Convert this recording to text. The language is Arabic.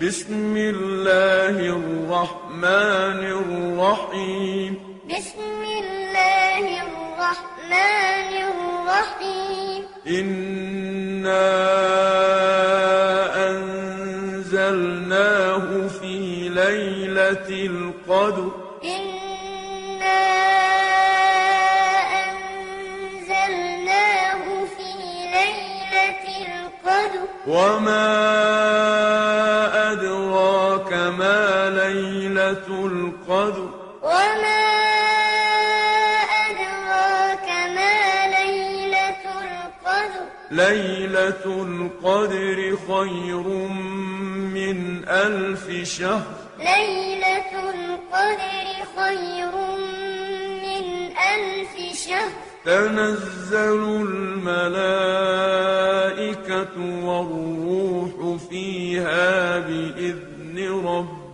بسم الله الرحمن الرحيم. بسم الله الرحمن الرحيم. إنا أنزلناه في ليلة القدر. إنا أنزلناه في ليلة القدر. وما أدراك ما ليلة القدر. وما أدراك ما ليلة القدر. ليلة القدر خير من ألف شهر. ليلة القدر خير من ألف شهر. تنزل الملائكة والروح فيها بإذن